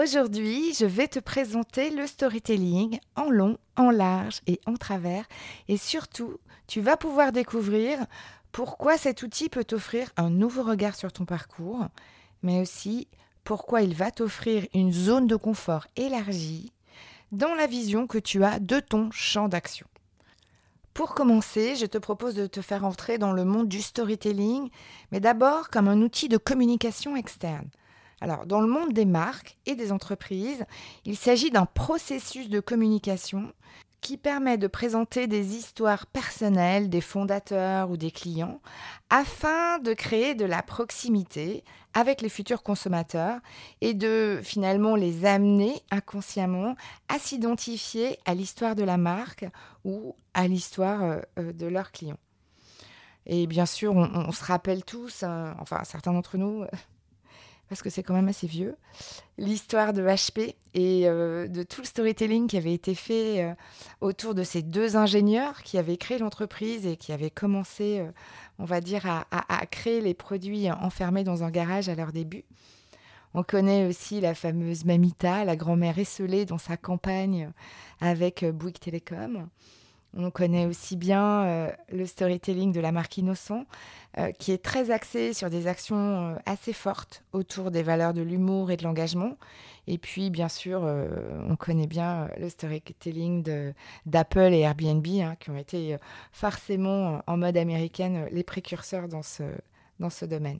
Aujourd'hui, je vais te présenter le storytelling en long, en large et en travers. Et surtout, tu vas pouvoir découvrir pourquoi cet outil peut t'offrir un nouveau regard sur ton parcours, mais aussi pourquoi il va t'offrir une zone de confort élargie dans la vision que tu as de ton champ d'action. Pour commencer, je te propose de te faire entrer dans le monde du storytelling, mais d'abord comme un outil de communication externe. Alors, dans le monde des marques et des entreprises, il s'agit d'un processus de communication qui permet de présenter des histoires personnelles des fondateurs ou des clients afin de créer de la proximité avec les futurs consommateurs et de finalement les amener inconsciemment à s'identifier à l'histoire de la marque ou à l'histoire euh, euh, de leurs clients. Et bien sûr, on, se rappelle tous, hein, enfin certains d'entre nous, parce que c'est quand même assez vieux, l'histoire de HP et euh, de tout le storytelling qui avait été fait euh, autour de ces deux ingénieurs qui avaient créé l'entreprise et qui avaient commencé, euh, on va dire, à, créer les produits enfermés dans un garage à leur début. On connaît aussi la fameuse Mamita, la grand-mère esselée dans sa campagne avec Bouygues Télécom. On connaît aussi bien euh, le storytelling de la marque Innocent, euh, qui est très axé sur des actions euh, assez fortes autour des valeurs de l'humour et de l'engagement. Et puis, bien sûr, on connaît bien le storytelling d'Apple et Airbnb, hein, qui ont été forcément en mode américaine les précurseurs dans ce, dans ce domaine.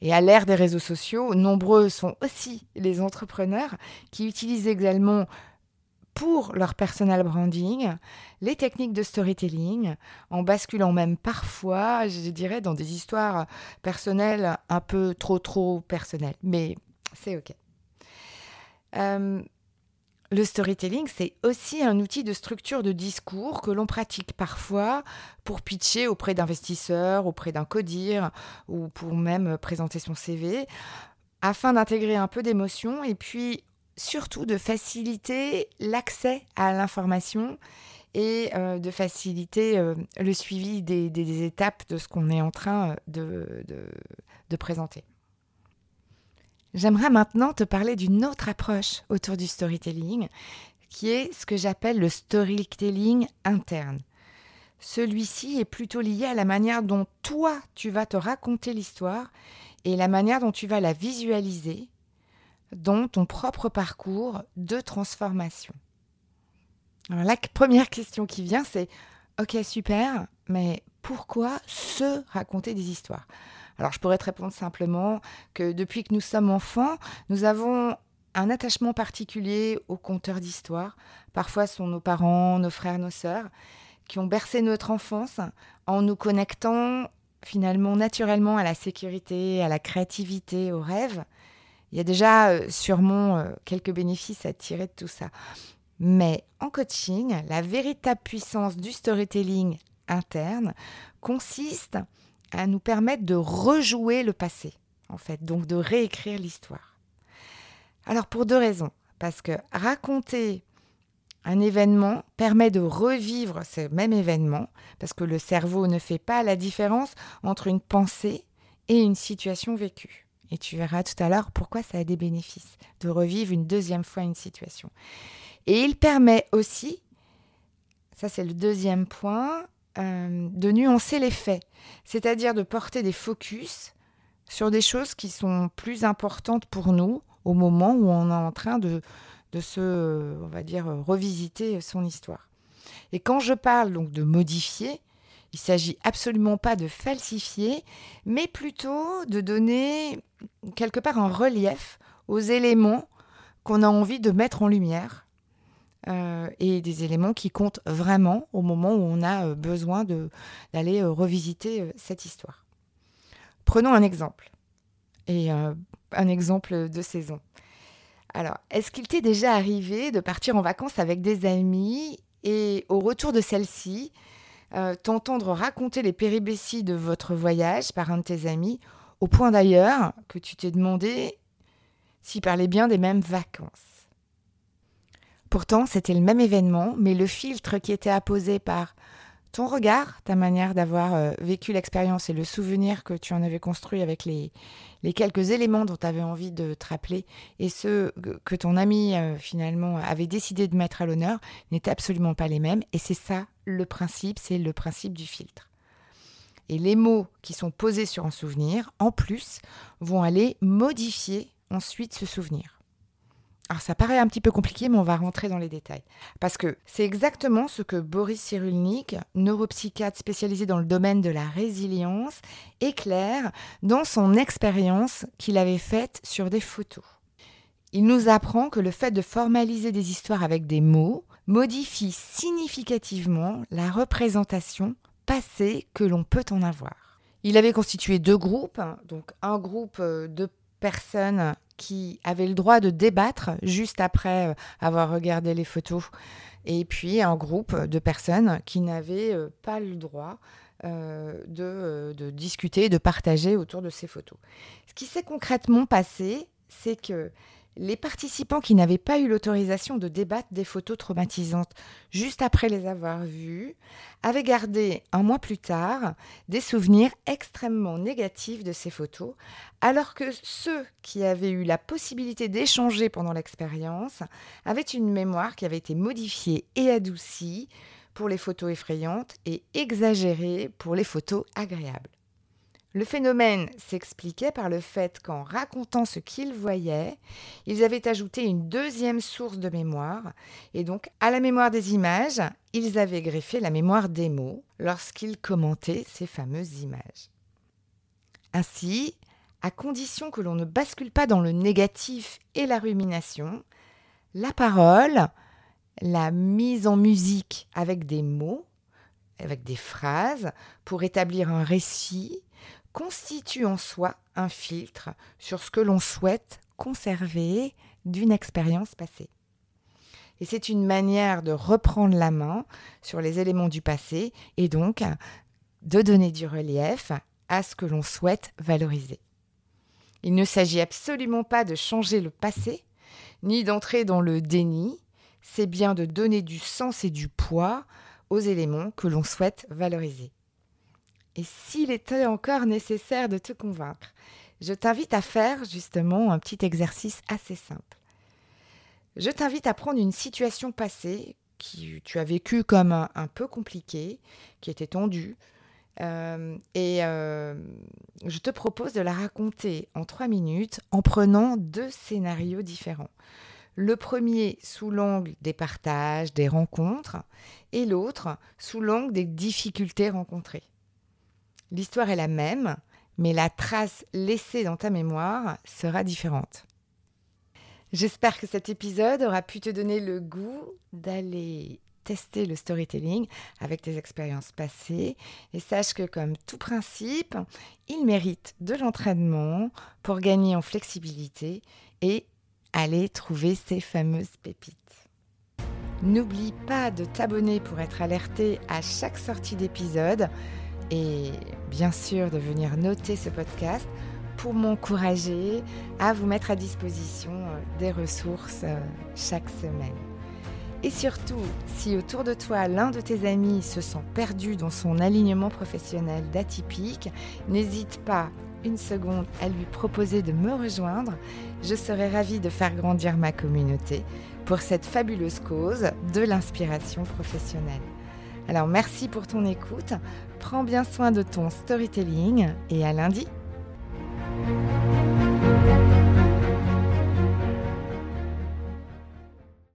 Et à l'ère des réseaux sociaux, nombreux sont aussi les entrepreneurs qui utilisent également pour leur personal branding, les techniques de storytelling, en basculant même parfois, je dirais, dans des histoires personnelles un peu trop trop personnelles. Mais c'est OK. Euh, le storytelling, c'est aussi un outil de structure de discours que l'on pratique parfois pour pitcher auprès d'investisseurs, auprès d'un codir ou pour même présenter son CV afin d'intégrer un peu d'émotion et puis surtout de faciliter l'accès à l'information et euh, de faciliter euh, le suivi des, étapes de ce qu'on est en train euh, de, présenter. J'aimerais maintenant te parler d'une autre approche autour du storytelling, qui est ce que j'appelle le storytelling interne. Celui-ci est plutôt lié à la manière dont toi, tu vas te raconter l'histoire et la manière dont tu vas la visualiser dans ton propre parcours de transformation. Alors la première question qui vient, c'est Ok, super, mais pourquoi se raconter des histoires? Alors je pourrais te répondre simplement que depuis que nous sommes enfants, nous avons un attachement particulier aux conteurs d'histoires. Parfois, ce sont nos parents, nos frères, nos sœurs qui ont bercé notre enfance en nous connectant finalement naturellement à la sécurité, à la créativité, aux rêves. Il y a déjà euh, sûrement euh, quelques bénéfices à tirer de tout ça. Mais en coaching, la véritable puissance du storytelling interne consiste à nous permettre de rejouer le passé, en fait, donc de réécrire l'histoire. Alors pour deux raisons. Parce que raconter un événement permet de revivre ce même événement, parce que le cerveau ne fait pas la différence entre une pensée et une situation vécue. Et tu verras tout à l'heure pourquoi ça a des bénéfices de revivre une deuxième fois une situation. Et il permet aussi, ça c'est le deuxième point, euh, de nuancer les faits, c'est-à-dire de porter des focus sur des choses qui sont plus importantes pour nous au moment où on est en train de, de se, on va dire, revisiter son histoire. Et quand je parle donc de modifier, il s'agit absolument pas de falsifier, mais plutôt de donner quelque part un relief aux éléments qu'on a envie de mettre en lumière euh, et des éléments qui comptent vraiment au moment où on a euh, besoin d'aller euh, revisiter cette histoire. Prenons un exemple, et un exemple de saison. Alors, est-ce qu'il t'est déjà arrivé de partir en vacances avec des amis et au retour de celle-ci, t'entendre raconter les péripéties de votre voyage par un de tes amis, au point d'ailleurs que tu t'es demandé s'il parlait bien des mêmes vacances. Pourtant, c'était le même événement, mais le filtre qui était apposé par ton regard, ta manière d'avoir euh, vécu l'expérience et le souvenir que tu en avais construit avec les, quelques éléments dont tu avais envie de te rappeler et ceux que ton ami euh, finalement avait décidé de mettre à l'honneur n'étaient absolument pas les mêmes. Et c'est ça le principe, c'est le principe du filtre. Et les mots qui sont posés sur un souvenir, en plus, vont aller modifier ensuite ce souvenir. Alors ça paraît un petit peu compliqué, mais on va rentrer dans les détails. Parce que c'est exactement ce que Boris Cyrulnik, neuropsychiatre spécialisé dans le domaine de la résilience, éclaire dans son expérience qu'il avait faite sur des photos. Il nous apprend que le fait de formaliser des histoires avec des mots modifie significativement la représentation passée que l'on peut en avoir. Il avait constitué deux groupes, donc un groupe de personnes qui avaient le droit de débattre juste après euh, avoir regardé les photos, et puis un groupe de personnes qui n'avaient euh, pas le droit euh, de, de, discuter, de partager autour de ces photos. Ce qui s'est concrètement passé, c'est que les participants qui n'avaient pas eu l'autorisation de débattre des photos traumatisantes juste après les avoir vues avaient gardé un mois plus tard des souvenirs extrêmement négatifs de ces photos, alors que ceux qui avaient eu la possibilité d'échanger pendant l'expérience avaient une mémoire qui avait été modifiée et adoucie pour les photos effrayantes et exagérée pour les photos agréables. Le phénomène s'expliquait par le fait qu'en racontant ce qu'ils voyaient, ils avaient ajouté une deuxième source de mémoire, et donc à la mémoire des images, ils avaient greffé la mémoire des mots lorsqu'ils commentaient ces fameuses images. Ainsi, à condition que l'on ne bascule pas dans le négatif et la rumination, la parole, la mise en musique avec des mots, avec des phrases, pour établir un récit, constitue en soi un filtre sur ce que l'on souhaite conserver d'une expérience passée. Et c'est une manière de reprendre la main sur les éléments du passé et donc de donner du relief à ce que l'on souhaite valoriser. Il ne s'agit absolument pas de changer le passé, ni d'entrer dans le déni, c'est bien de donner du sens et du poids aux éléments que l'on souhaite valoriser. Et s'il était encore nécessaire de te convaincre, je t'invite à faire justement un petit exercice assez simple. Je t'invite à prendre une situation passée que tu as vécue comme un, peu compliquée, qui était tendue, euh, et euh, je te propose de la raconter en trois minutes en prenant deux scénarios différents. Le premier sous l'angle des partages, des rencontres, et l'autre sous l'angle des difficultés rencontrées. L'histoire est la même, mais la trace laissée dans ta mémoire sera différente. J'espère que cet épisode aura pu te donner le goût d'aller tester le storytelling avec tes expériences passées et sache que comme tout principe, il mérite de l'entraînement pour gagner en flexibilité et aller trouver ces fameuses pépites. N'oublie pas de t'abonner pour être alerté à chaque sortie d'épisode et bien sûr de venir noter ce podcast pour m'encourager à vous mettre à disposition euh, des ressources euh, chaque semaine. Et surtout, si autour de toi l'un de tes amis se sent perdu dans son alignement professionnel d'atypique, n'hésite pas une seconde à lui proposer de me rejoindre. Je serai ravie de faire grandir ma communauté pour cette fabuleuse cause de l'inspiration professionnelle. Alors merci pour ton écoute, prends bien soin de ton storytelling et à lundi.